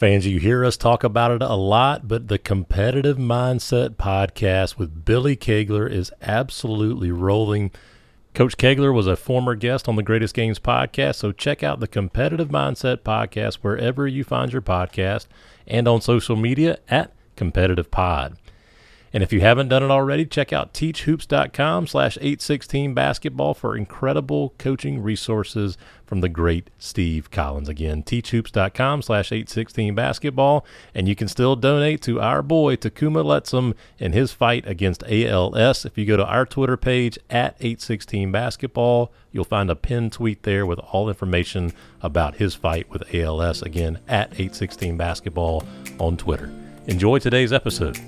Fans, you hear us talk about it a lot, but the Competitive Mindset podcast with Billy Kegler is absolutely rolling. Coach Kegler was a former guest on the Greatest Games podcast, so check out the Competitive Mindset podcast wherever you find your podcast and on social media at Competitive Pod. And if you haven't done it already, check out teachhoops.com slash 816 basketball for incredible coaching resources from the great Steve Collins. Again, teachhoops.com slash 816 basketball. And you can still donate to our boy Tacauma Lettsome in his fight against ALS. If you go to our Twitter page at 816 basketball, you'll find a pinned tweet there with all information about his fight with ALS. Again, at 816 basketball on Twitter. Enjoy today's episode.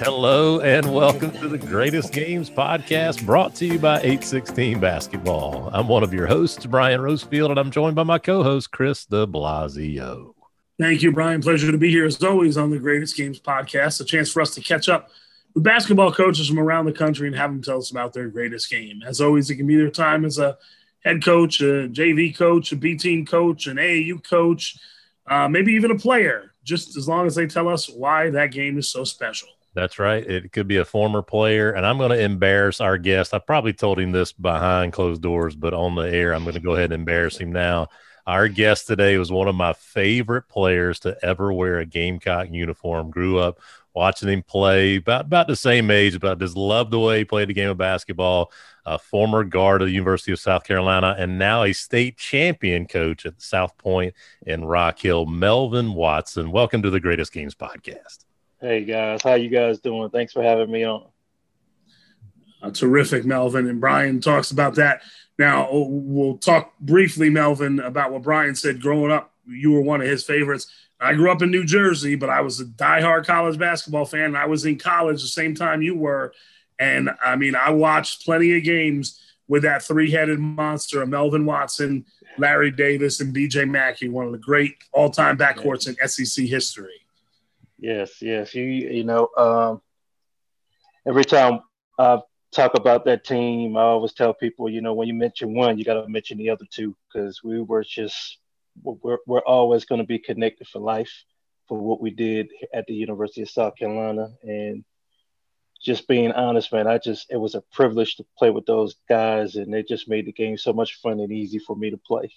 Hello and welcome to the Greatest Games podcast brought to you by 816 Basketball. I'm one of your hosts, Brian Rosefield, and I'm joined by my co host, Chris de Blasio. Thank you, Brian. Pleasure to be here as always on the Greatest Games podcast. A chance for us to catch up with basketball coaches from around the country and have them tell us about their greatest game. As always, it can be their time as a head coach, a JV coach, a B team coach, an AAU coach, uh, maybe even a player, just as long as they tell us why that game is so special. That's right. It could be a former player. And I'm going to embarrass our guest. I probably told him this behind closed doors, but on the air, I'm going to go ahead and embarrass him now. Our guest today was one of my favorite players to ever wear a Gamecock uniform. Grew up watching him play about, about the same age, but just loved the way he played the game of basketball. A former guard of the University of South Carolina, and now a state champion coach at South Pointe in Rock Hill, Melvin Watson. Welcome to the Greatest Games podcast. Hey guys, how you guys doing? Thanks for having me on. Uh, terrific, Melvin. And Brian talks about that. Now, we'll talk briefly, Melvin, about what Brian said growing up. You were one of his favorites. I grew up in New Jersey, but I was a diehard college basketball fan. I was in college the same time you were. And I mean, I watched plenty of games with that three headed monster of Melvin Watson, Larry Davis, and BJ McKie, one of the great all time backcourts in SEC history. Yes, yes. You you know, um, every time I talk about that team, I always tell people, you know, when you mention one, you got to mention the other two because we were just we're we're always going to be connected for life for what we did at the University of South Carolina and just being honest, man, I just it was a privilege to play with those guys, and it just made the game so much fun and easy for me to play.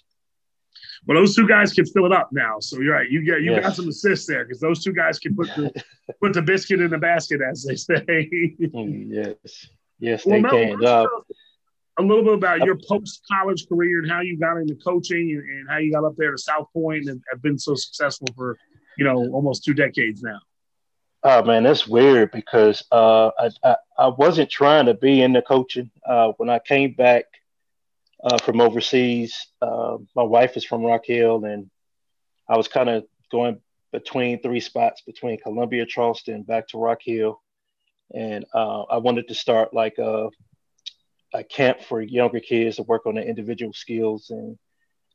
Well, those two guys can fill it up now. So you're right. You get you yes. got some assists there because those two guys can put the put the biscuit in the basket, as they say. yes, yes, well, they can. Uh, a little bit about your post college career and how you got into coaching and, and, how you got up there to South Pointe and have been so successful for you know almost two decades now. Oh man, that's weird because uh, I, I, I wasn't trying to be into coaching. Uh, when I came back uh, from overseas. Uh, my wife is from Rock Hill, and I was kind of going between three spots between Columbia, Charleston, back to Rock Hill, and uh, I wanted to start like a, a camp for younger kids to work on their individual skills. And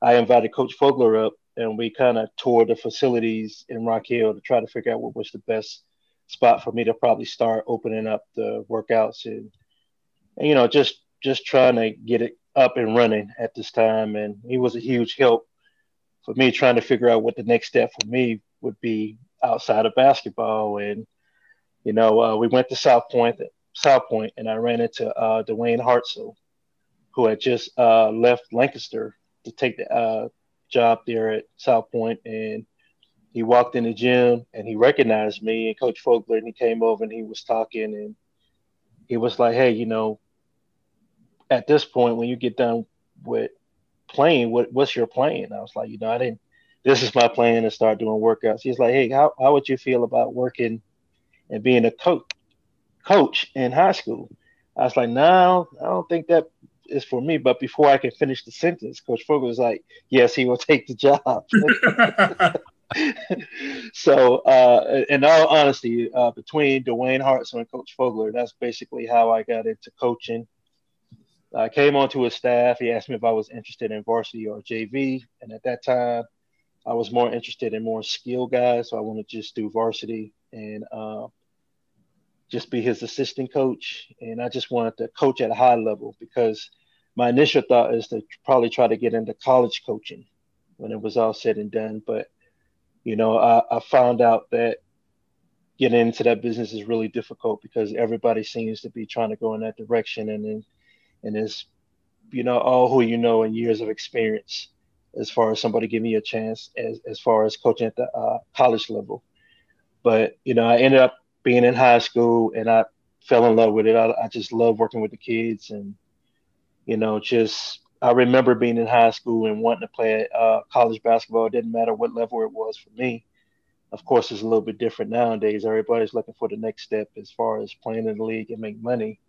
I invited Coach Fogler up, and we kind of toured the facilities in Rock Hill to try to figure out what was the best spot for me to probably start opening up the workouts and, and you know just just trying to get it up and running at this time, and he was a huge help for me trying to figure out what the next step for me would be outside of basketball. And you know, uh, we went to South Pointe, South Pointe, and I ran into uh, Dwayne Hartzell, who had just uh, left Lancaster to take the uh, job there at South Pointe, and he walked in the gym and he recognized me and Coach Fogler, and he came over and he was talking and he was like, "Hey, you know, at this point, when you get done with playing, what what's your plan? I was like, you know, I didn't. This is my plan to start doing workouts. He's like, hey, how how would you feel about working and being a coach coach in high school? I was like, no, I don't think that is for me. But before I can finish the sentence, Coach Fogler was like, yes, he will take the job. so, uh, in all honesty, uh, between Dwayne Hartson and Coach Fogler, that's basically how I got into coaching. I came onto his staff. He asked me if I was interested in varsity or JV, and at that time, I was more interested in more skill guys. So I wanted to just do varsity and uh, just be his assistant coach. And I just wanted to coach at a high level because my initial thought is to probably try to get into college coaching when it was all said and done. But you know, I, I found out that getting into that business is really difficult because everybody seems to be trying to go in that direction, and then and it's you know all who you know and years of experience as far as somebody giving you a chance as as far as coaching at the uh, college level. But you know, I ended up being in high school, and I fell in love with it. I, I just love working with the kids, and you know, just I remember being in high school and wanting to play uh, college basketball. It didn't matter what level it was for me. Of course, it's a little bit different nowadays. Everybody's looking for the next step as far as playing in the league and make money.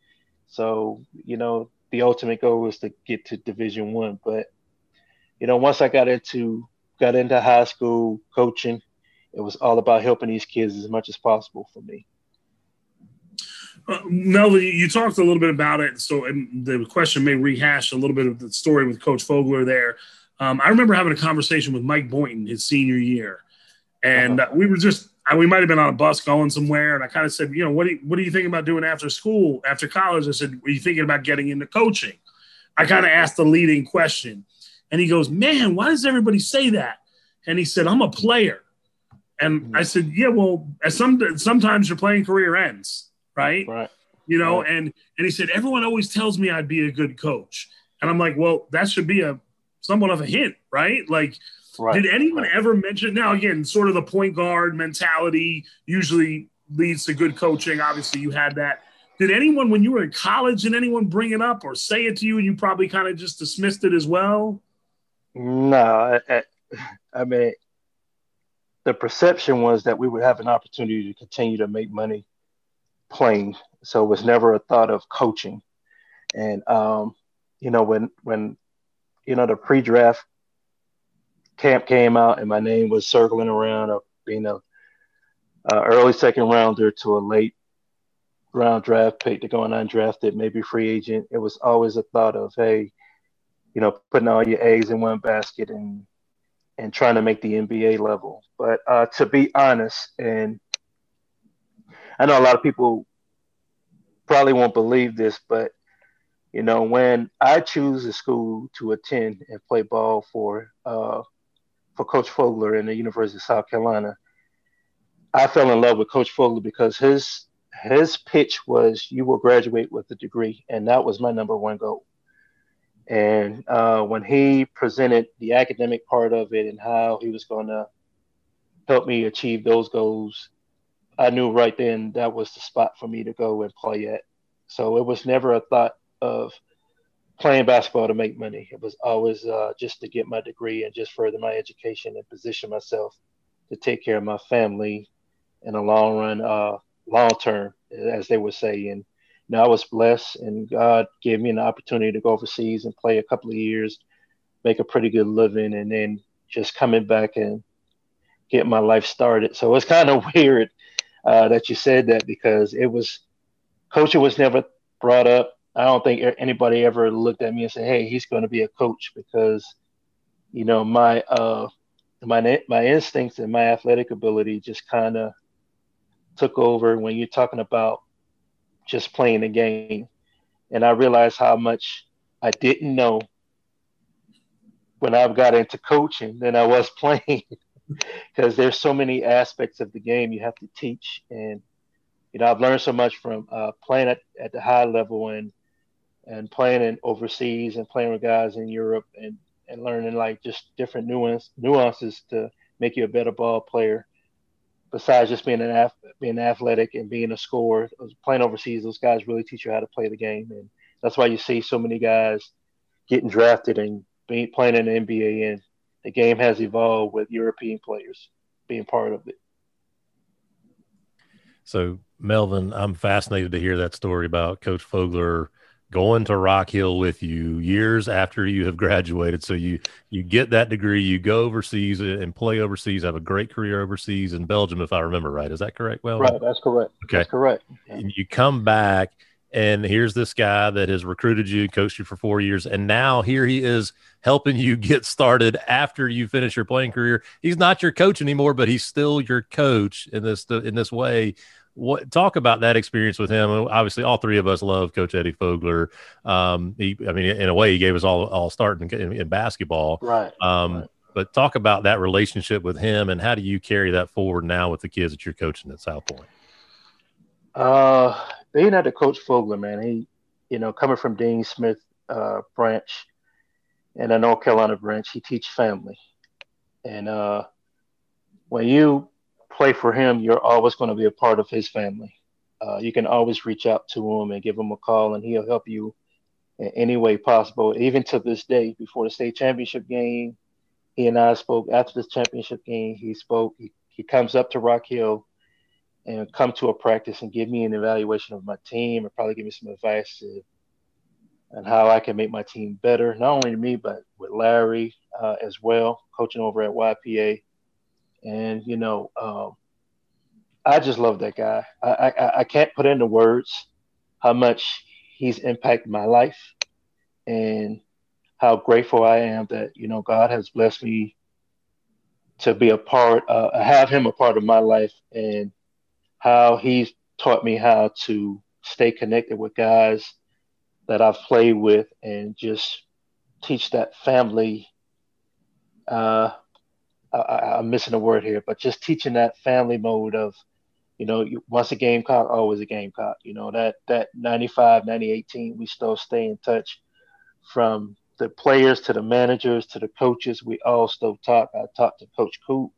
So, you know, the ultimate goal was to get to Division One. But, you know, once I got into got into high school coaching, it was all about helping these kids as much as possible for me. Uh, Melvin, you talked a little bit about it, so the question may rehash a little bit of the story with Coach Fogler there. Um, I remember having a conversation with Mike Boynton his senior year, and uh-huh. uh, we were just we might have been on a bus going somewhere, and I kind of said, you know, what do you, what do you think about doing after school, after college? I said, were you thinking about getting into coaching? I kind of asked the leading question, and he goes, man, why does everybody say that? And he said, I'm a player, and mm-hmm. I said, yeah, well, as some sometimes your playing career ends right? Right. You know, right. and and he said everyone always tells me I'd be a good coach, and I'm like, well, that should be a somewhat of a hint, right? Like, right. did anyone right. ever mention? Now, again, sort of the point guard mentality usually leads to good coaching. Obviously, you had that. Did anyone, when you were in college, did anyone bring it up or say it to you, and you probably kind of just dismissed it as well? No, I, I mean, the perception was that we would have an opportunity to continue to make money playing. So it was never a thought of coaching. And um, you know, when when you know the pre-draft camp came out and my name was circling around of being a, a early second rounder to a late round draft pick to go undrafted, maybe free agent. It was always a thought of, hey, you know, putting all your eggs in one basket and and trying to make the NBA level. But uh, to be honest, and I know a lot of people probably won't believe this, but you know, when I choose a school to attend and play ball for uh, for Coach Fogler in the University of South Carolina, I fell in love with Coach Fogler because his his pitch was you will graduate with a degree, and that was my number one goal. And uh, when he presented the academic part of it and how he was going to help me achieve those goals, I knew right then that was the spot for me to go and play at. So it was never a thought of playing basketball to make money. It was always uh, just to get my degree and just further my education and position myself to take care of my family in the long run, uh, long term, as they would say. And you know, I was blessed, and God gave me an opportunity to go overseas and play a couple of years, make a pretty good living, and then just coming back and get my life started. So it's kind of weird uh, that you said that because it was coaching was never brought up. I don't think anybody ever looked at me and said, "Hey, he's going to be a coach," because you know my uh, my my instincts and my athletic ability just kind of took over when you're talking about just playing the game, and I realized how much I didn't know when I got into coaching than I was playing. Because there's so many aspects of the game you have to teach. And you know I've learned so much from uh, playing at, at the high level and and playing in overseas and playing with guys in Europe and and learning like just different nuance nuances to make you a better ball player besides just being an being athletic and being a scorer playing overseas those guys really teach you how to play the game and that's why you see so many guys getting drafted and being playing in the NBA and the game has evolved with European players being part of it. So, Melvin, I'm fascinated to hear that story about Coach Fogler going to Rock Hill with you years after you have graduated. So you you get that degree, you go overseas uh, and play overseas, have a great career overseas in Belgium, if I remember right. Is that correct? Well, right, that's correct. Okay, that's correct. And you come back and here's this guy that has recruited you, coached you for four years, and now here he is helping you get started after you finish your playing career. He's not your coach anymore, but he's still your coach in this in this way. What talk about that experience with him? Obviously, all three of us love Coach Eddie Fogler. Um, he, I mean, in a way, he gave us all all start in, in, in basketball. Right. Um, right. But talk about that relationship with him, and how do you carry that forward now with the kids that you're coaching at South Pointe? Uh, being at the Coach Fogler, man, he, you know, coming from Dean Smith uh, branch and the North Carolina branch, he teach family, and uh, when you play for him, you're always going to be a part of his family. Uh, you can always reach out to him and give him a call, and he'll help you in any way possible. Even to this day, before the state championship game, he and I spoke. After the championship game, he spoke. He, he comes up to Rock Hill and come to a practice and give me an evaluation of my team and probably give me some advice to, and how I can make my team better, not only to me, but with Larry uh, as well, coaching over at YPA. And, you know, um, I just love that guy. I, I, I can't put into words how much he's impacted my life and how grateful I am that, you know, God has blessed me to be a part, uh, have him a part of my life and how he's taught me how to stay connected with guys that I've played with and just teach that family uh, I, am missing a word here, but just teaching that family mode of, you know, once a Gamecock, always a Gamecock. You know, that that 95, 98 team, we still stay in touch from the players to the managers to the coaches. We all still talk. I talked to Coach Coop,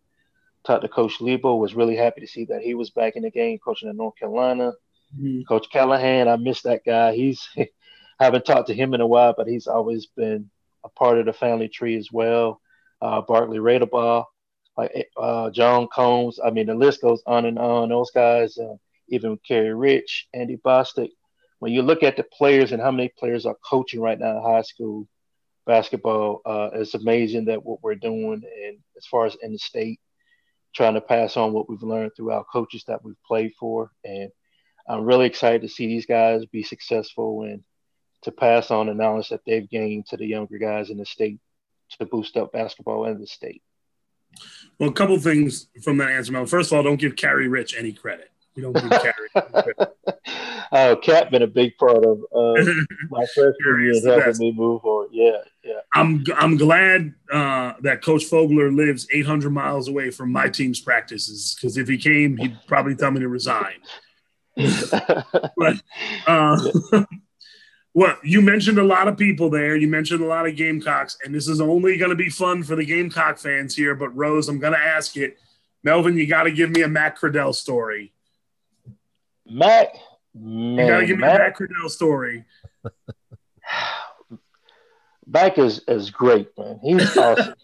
talked to Coach Lebo, was really happy to see that he was back in the game coaching in North Carolina. Mm-hmm. Coach Callahan, I miss that guy. He's I haven't talked to him in a while, but he's always been a part of the family tree as well uh, Bartley Radebaugh, like uh, John Combs. I mean, the list goes on and on. Those guys, uh, even Kerry Rich, Andy Bostic. When you look at the players and how many players are coaching right now in high school basketball, uh, it's amazing that what we're doing, and as far as in the state, trying to pass on what we've learned through our coaches that we've played for, and I'm really excited to see these guys be successful and to pass on the knowledge that they've gained to the younger guys in the state to boost up basketball in the state? Well, a couple things from that answer, Mel. First of all, don't give Carrie Rich any credit. You don't give Carrie. oh, Cat been a big part of uh, my freshman year helping me move forward. Yeah, yeah. I'm I'm glad uh, that Coach Fogler lives 800 miles away from my team's practices because if he came, he'd probably tell me to resign. but uh, well, you mentioned a lot of people there. You mentioned a lot of Gamecocks, and this is only going to be fun for the Gamecock fans here. But Rose, I'm going to ask it. Melvin, you got to give me a Matt Cradell story. Matt, man, you got to give me Matt, a Matt Cradell story. Mac is is great, man. He's awesome.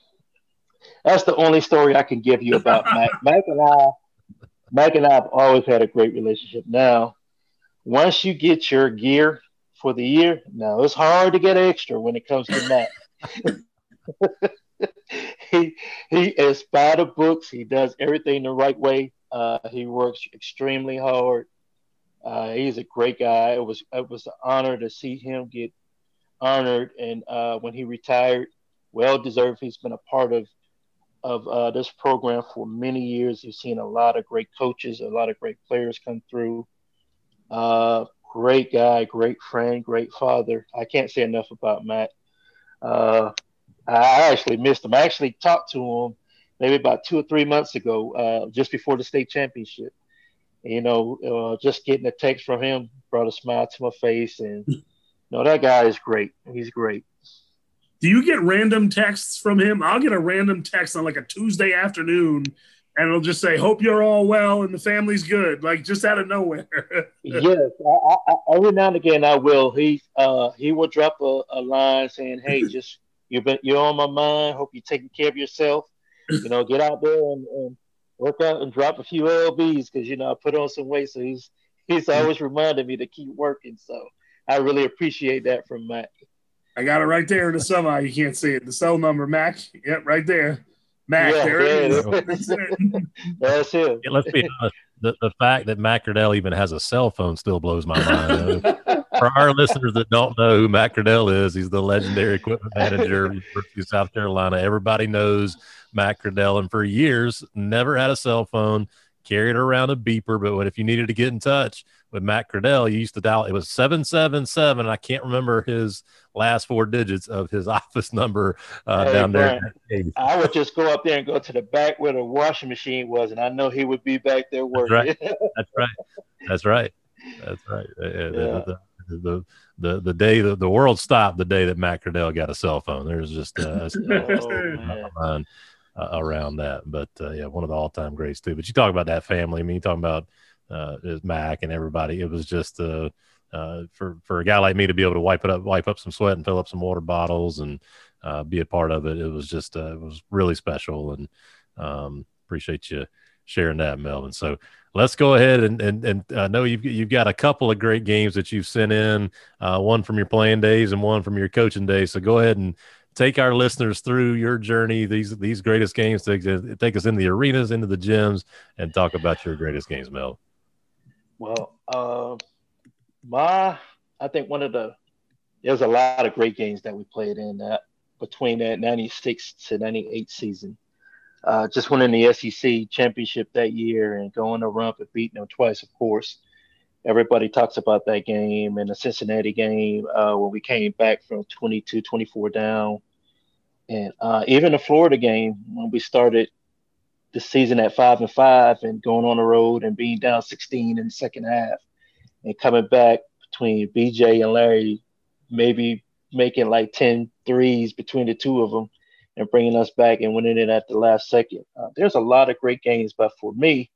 That's the only story I can give you about Mac. Mac and I, Mac and I have always had a great relationship. Now, once you get your gear for the year. No, it's hard to get extra when it comes to Matt. he he is by the books. He does everything the right way. Uh, he works extremely hard. Uh, he's a great guy. It was it was an honor to see him get honored, and uh, when he retired, well deserved. He's been a part of of uh, this program for many years. He's seen a lot of great coaches, a lot of great players come through. Great guy, great friend, great father. I can't say enough about Matt. Uh, I actually missed him. I actually talked to him maybe about two or three months ago, uh, just before the state championship. You know, uh, just getting a text from him brought a smile to my face, and you know that guy is great. He's great. Do you get random texts from him? I'll get a random text on like a Tuesday afternoon and it'll just say, "Hope you're all well and the family's good," like just out of nowhere. yes, I, I, every now and again I will. He uh, he will drop a, a line saying, "Hey, just you've been you're on my mind. Hope you're taking care of yourself. You know, get out there and, and work out and drop a few lbs because you know I put on some weight." So he's he's always reminding me to keep working. So I really appreciate that from Mac. I got it right there in the semi. You can't see it. The cell number, Mac. Yep, right there. Mac, yeah, there it is. That's it. Yeah, let's be honest. The, the fact that Macradell even has a cell phone still blows my mind. For our listeners that don't know who Macradell is, he's the legendary equipment manager of South Carolina. Everybody knows Macradell, and for years never had a cell phone. carried around a beeper. But when, if you needed to get in touch with Matt Cradell, you used to dial. It was seven seven seven. I can't remember his last four digits of his office number uh, hey, down there. I would just go up there and go to the back where the washing machine was, and I know he would be back there working. That's right. That's right. That's right. That's right. Yeah. The, the, the, the, day that the world stopped, the day that Matt Cradell got a cell phone, there's just uh, oh, uh, around that. But uh, yeah, one of the all time greats too. But you talk about that family. I mean, you talk about uh, is Mac and everybody. It was just uh, uh, for for a guy like me to be able to wipe it up, wipe up some sweat, and fill up some water bottles, and uh, be a part of it. It was just uh, it was really special, and um, appreciate you sharing that, Melvin. So let's go ahead and and and I know you've you've got a couple of great games that you've sent in, uh, one from your playing days and one from your coaching days. So go ahead and take our listeners through your journey, these these greatest games. Take, take us into the arenas, into the gyms, and talk about your greatest games, Mel. Well, uh, my I think one of the there's a lot of great games that we played in that between that 96 to 98 season. Uh, just winning the SEC championship that year and going to Rupp and beating them twice, of course. Everybody talks about that game and the Cincinnati game uh, when we came back from 22, 24 down and uh, even the Florida game when we started the season at five and five and going on the road and being down 16 in the second half and coming back between BJ and Larry, maybe making like 10 threes between the two of them and bringing us back and winning it at the last second. Uh, there's a lot of great games, but for me,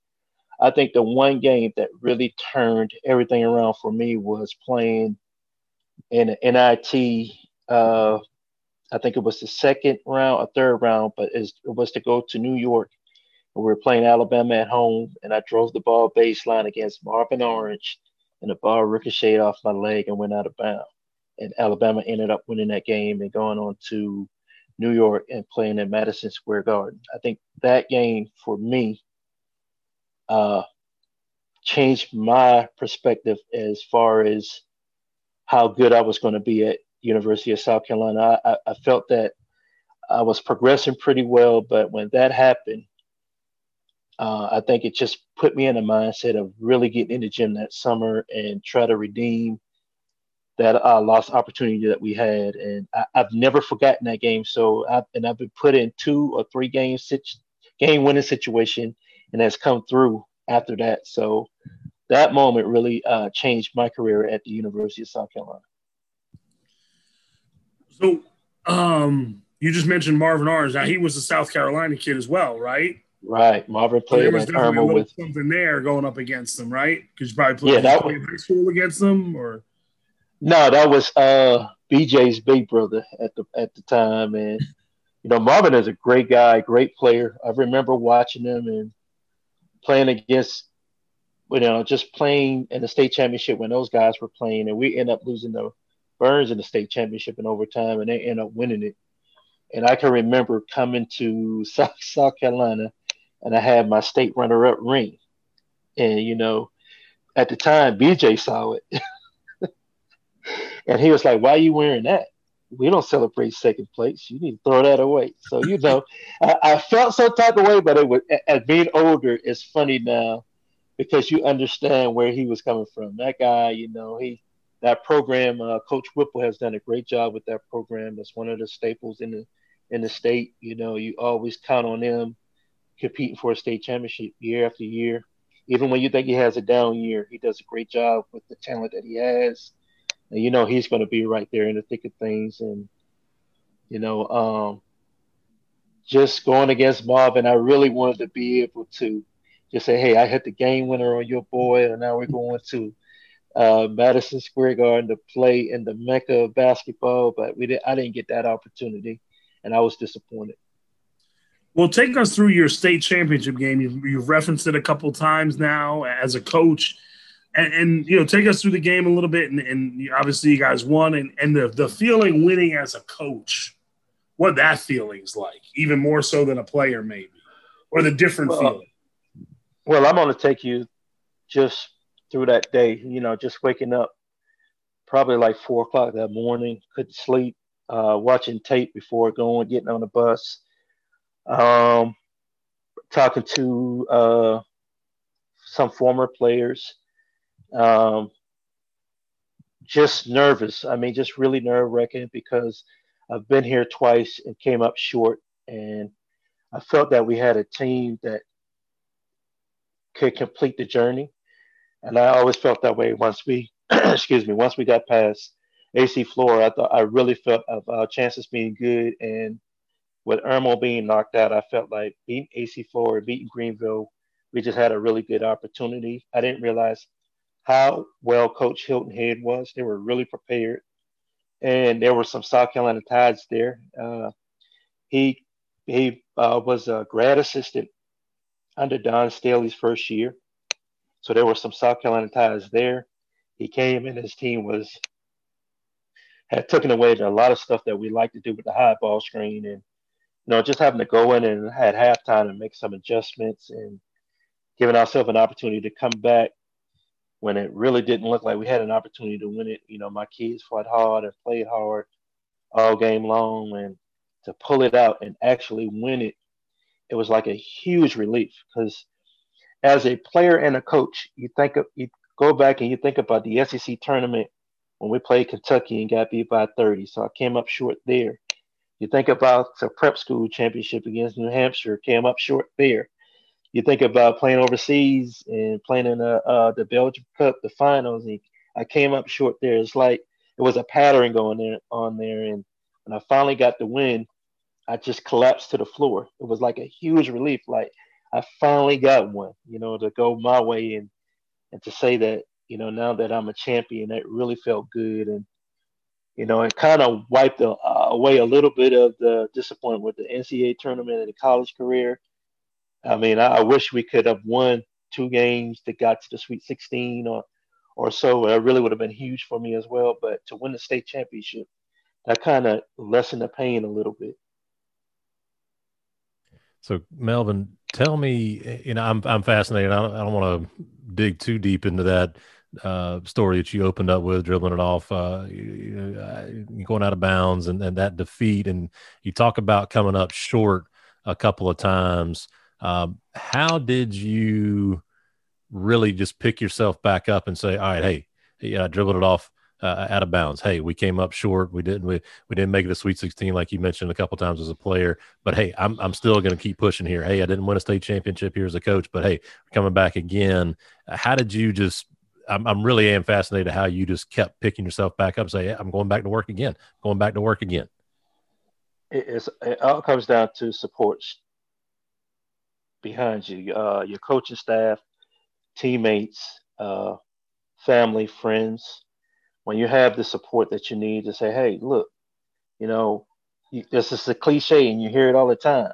I think the one game that really turned everything around for me was playing in NIT uh, I think it was the second round, a third round, but it was to go to New York. We were playing Alabama at home, and I drove the ball baseline against Marvin Orange, and the ball ricocheted off my leg and went out of bounds. And Alabama ended up winning that game and going on to New York and playing at Madison Square Garden. I think that game for me uh, changed my perspective as far as how good I was going to be at University of South Carolina. I, I, felt that I was progressing pretty well, but when that happened, uh, I think it just put me in a mindset of really getting in the gym that summer and try to redeem that uh, lost opportunity that we had. And I, have never forgotten that game. So, I've, and I've been put in two or three game game winning situation, and has come through after that. So, that moment really uh, changed my career at the University of South Carolina. So, um, you just mentioned Marvin Orange. Now he was a South Carolina kid as well, right? Right. Marvin played so there was definitely with something there going up against them, right? Because you probably played, yeah, that was, high school against them, or no, that was uh, BJ's big brother at the at the time, and you know Marvin is a great guy, great player. I remember watching him and playing against, you know, just playing in the state championship when those guys were playing, and we end up losing the Burns in the state championship in overtime, and they end up winning it. And I can remember coming to South, South Carolina, and I had my state runner-up ring, and you know, at the time BJ saw it, and he was like, "Why are you wearing that? We don't celebrate second place. You need to throw that away." So you know, I, I felt some type of way, but it was as being older, it's funny now because you understand where he was coming from. That guy, you know, he that program, uh, Coach Whipple has done a great job with that program. That's one of the staples in the in the state. You know, you always count on them competing for a state championship year after year. Even when you think he has a down year, he does a great job with the talent that he has. And you know he's going to be right there in the thick of things. And you know, um, just going against Marvin, I really wanted to be able to just say, "Hey, I hit the game winner on your boy, and now we're going to." uh, Madison Square Garden to play in the mecca of basketball, but we did, I didn't get that opportunity, and I was disappointed. Well, take us through your state championship game. You've, you've referenced it a couple times now as a coach, and, and, you know, take us through the game a little bit. And, and obviously, you guys won, and, and the the feeling winning as a coach, what that feeling's like, even more so than a player, maybe, or the different well, feeling. Well, I'm going to take you just through that day. You know, just waking up probably like four o'clock that morning, couldn't sleep, uh, watching tape before going, getting on the bus, um, talking to uh, some former players. Um, just nervous. I mean, just really nerve wracking because I've been here twice and came up short. And I felt that we had a team that could complete the journey. And I always felt that way once we, excuse me, once we got past AC Flora, I thought I really felt of our chances being good. And with Irmo being knocked out, I felt like beating AC Flora, beating Greenville, we just had a really good opportunity. I didn't realize how well Coach Hilton Head was. They were really prepared, and there were some South Carolina ties there. Uh, he he uh, was a grad assistant under Dawn Staley's first year, so there were some South Carolina ties there. He came and his team was had taken away a lot of stuff that we like to do with the high ball screen and know just having to go in and had halftime and make some adjustments and giving ourselves an opportunity to come back when it really didn't look like we had an opportunity to win it. You know, my kids fought hard and played hard all game long, and to pull it out and actually win it, it was like a huge relief because as a player and a coach, you think of, you go back and you think about the SEC tournament when we played Kentucky and got beat by 30. So I came up short there. You think about the prep school championship against New Hampshire, came up short there you think about playing overseas and playing in the uh, the Belgium Cup, the finals. And I came up short there. It's like it was a pattern going there on there, and when I finally got the win, I just collapsed to the floor. It was like a huge relief. Like I finally got one, you know, to go my way and and to say that you know now that I'm a champion, that really felt good and. You know, it kind of wiped uh, away a little bit of the disappointment with the NCAA tournament and the college career I mean, I, I, wish we could have won two games that got to the Sweet 16 or or so. It really would have been huge for me as well. But to win the state championship, that kind of lessened the pain a little bit. So Melvin, tell me, you know, I'm I'm fascinated. I don't, I don't want to dig too deep into that uh, story that you opened up with, dribbling it off, uh, going out of bounds, and, and that defeat. And you talk about coming up short a couple of times. Um, how did you really just pick yourself back up and say, all right, hey, yeah, I dribbled it off uh, out of bounds. Hey, we came up short. We didn't we, we didn't make it a Sweet 16 like you mentioned a couple times as a player. But hey, I'm I'm still going to keep pushing here. Hey, I didn't win a state championship here as a coach, but hey, coming back again. How did you just? I'm I'm really am fascinated how you just kept picking yourself back up. Say, I'm going back to work again. Going back to work again. It's, it all comes down to support behind you, uh, your coaching staff, teammates, uh, family, friends. When you have the support that you need to say, hey, look, you know, you, this is a cliche and you hear it all the time.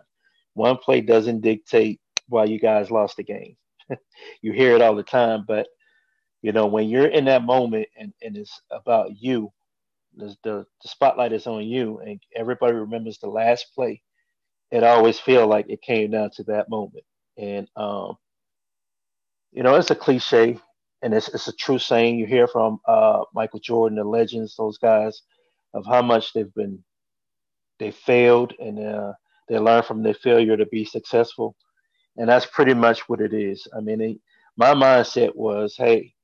One play doesn't dictate why you guys lost the game. you hear it all the time, but you know, when you're in that moment and, and it's about you, the, the, spotlight is on you and everybody remembers the last play it always feel like it came down to that moment. And um, you know, it's a cliche and it's it's a true saying you hear from uh, Michael Jordan, the legends, those guys, of how much they've been they failed and uh, they learn from their failure to be successful. And that's pretty much what it is. I mean, it, my mindset was, hey,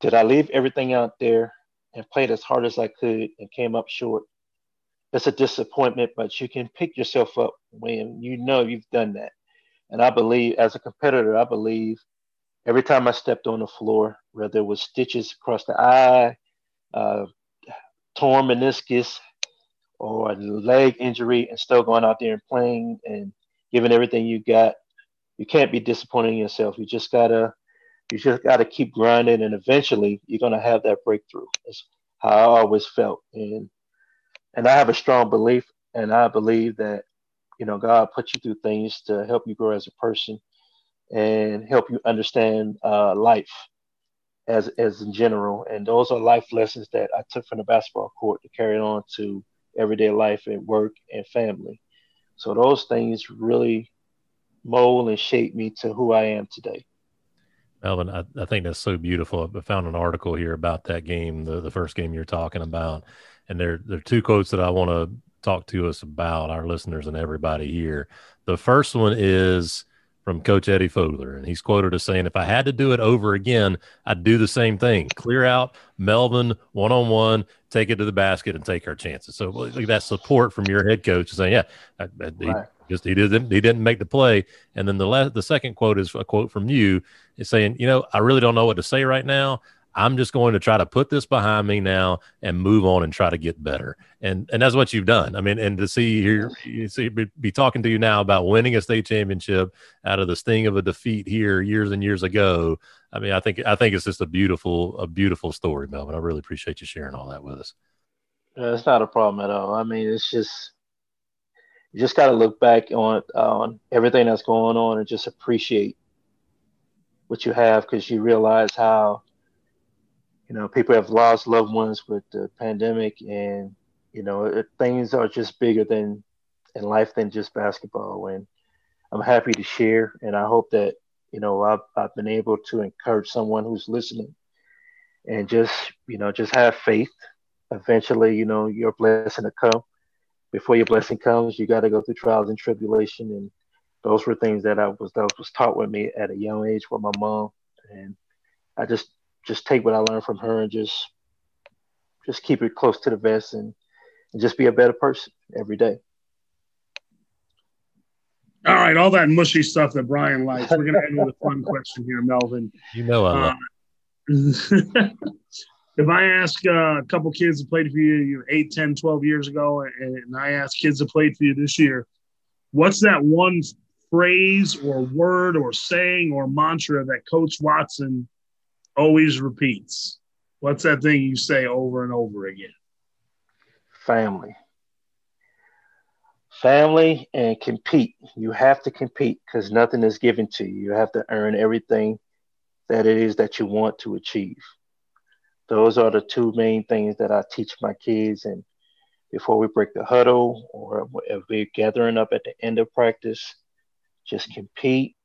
did I leave everything out there and played as hard as I could and came up short? it's a disappointment, but you can pick yourself up when you know you've done that. And I believe, as a competitor, I believe every time I stepped on the floor, whether it was stitches across the eye, uh, torn meniscus, or a leg injury, and still going out there and playing and giving everything you got, you can't be disappointed in yourself. You just gotta, you just gotta keep grinding, and eventually you're gonna have that breakthrough. That's how I always felt, and and I have a strong belief, and I believe that you know God puts you through things to help you grow as a person and help you understand uh, life as as in general. And those are life lessons that I took from the basketball court to carry on to everyday life and work and family. So those things really mold and shape me to who I am today. Melvin, I, I think that's so beautiful. I found an article here about that game, the, the first game you're talking about and there there are two quotes that I want to talk to us about our listeners and everybody here. The first one is from Coach Eddie Fogler, and he's quoted as saying, "If I had to do it over again, I'd do the same thing: clear out Melvin one on one, take it to the basket, and take our chances." So like that support from your head coach is saying, "Yeah, I, I, he just he didn't he didn't make the play." And then the last the second quote is a quote from you, is saying, "You know, I really don't know what to say right now." I'm just going to try to put this behind me now and move on and try to get better. And and that's what you've done. I mean, and to see here, you see, be, talking to you now about winning a state championship out of the sting of a defeat here years and years ago. I mean, I think I think it's just a beautiful a beautiful story, Melvin. I really appreciate you sharing all that with us. Yeah, it's not a problem at all. I mean, it's just you just got to look back on on everything that's going on and just appreciate what you have because you realize how you know, people have lost loved ones with the pandemic, and you know, it, things are just bigger than in life than just basketball. And I'm happy to share, and I hope that you know I've I've been able to encourage someone who's listening, and just you know, just have faith. Eventually, you know, your blessing will come. Before your blessing comes, you got to go through trials and tribulation, and those were things that I was that was taught with me at a young age with my mom, and I just just take what I learned from her and just just keep it close to the vest and, and just be a better person every day. All right, all that mushy stuff that Brian likes. We're gonna end with a fun question here, Melvin. You know I love. uh, if I ask uh, a couple kids that played for you, you know, 8, 10, 12 years ago, and, and I ask kids that played for you this year, what's that one phrase or word or saying or mantra that Coach Watson always repeats. What's that thing you say over and over again? Family. Family and compete. You have to compete because nothing is given to you. You have to earn everything that it is that you want to achieve. Those are the two main things that I teach my kids. And before we break the huddle or if we're gathering up at the end of practice, just compete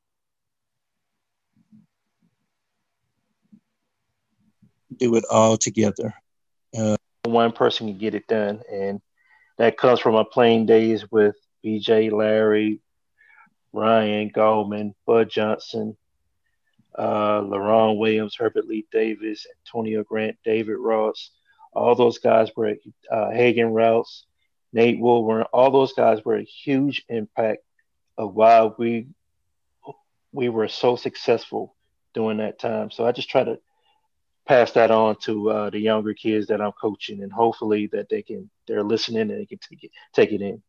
do it all together. Uh, One person can get it done, and that comes from my playing days with BJ, Larry, Ryan Goldman, Bud Johnson, uh, LaRon Williams, Herbert Lee Davis, Antonio Grant, David Ross. All those guys were uh, Hagen Routes, Nate Woolburn. All those guys were a huge impact of why we we were so successful during that time. So I just try to pass that on to uh, the younger kids that I'm coaching, and hopefully that they can they're listening and they can take it take it in.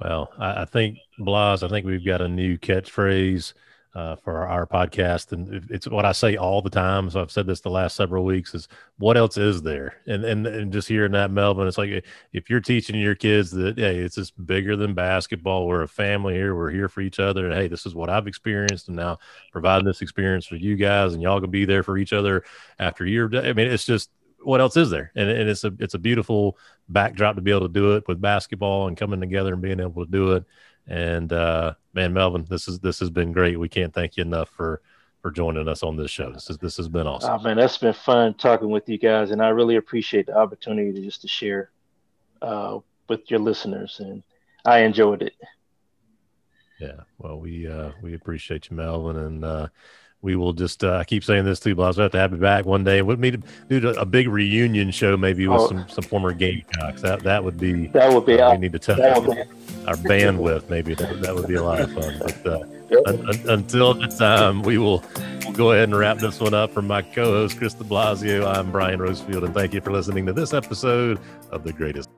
Well, I, I think Blas, I think we've got a new catchphrase uh, for our, our, podcast, and it's what I say all the time. So I've said this the last several weeks: is what else is there? And and and just hearing that, Melvin, it's like if you're teaching your kids that hey, it's just bigger than basketball. We're a family here. We're here for each other. And hey, this is what I've experienced, and now providing this experience for you guys, and y'all can be there for each other after year. I mean, it's just what else is there? And, and it's a it's a beautiful backdrop to be able to do it with basketball and coming together and being able to do it. And uh, man, Melvin, this is this has been great. We can't thank you enough for for joining us on this show. This is this has been awesome. Oh man, that's been fun talking with you guys, and I really appreciate the opportunity to just to share uh, with your listeners, and I enjoyed it. Yeah, well, we uh, we appreciate you, Melvin, and uh, we will just uh, keep saying this too, but I have to have you back one day. With me to do a big reunion show, maybe with oh. some, some former Gamecocks. That that would be that would be. Uh, we need to test our bandwidth. Maybe that, that would be a lot of fun. But uh, yep. un, un, until the time, we will we'll go ahead and wrap this one up. From my co-host Chris De Blasio, I'm Brian Rosefield, and thank you for listening to this episode of the Greatest.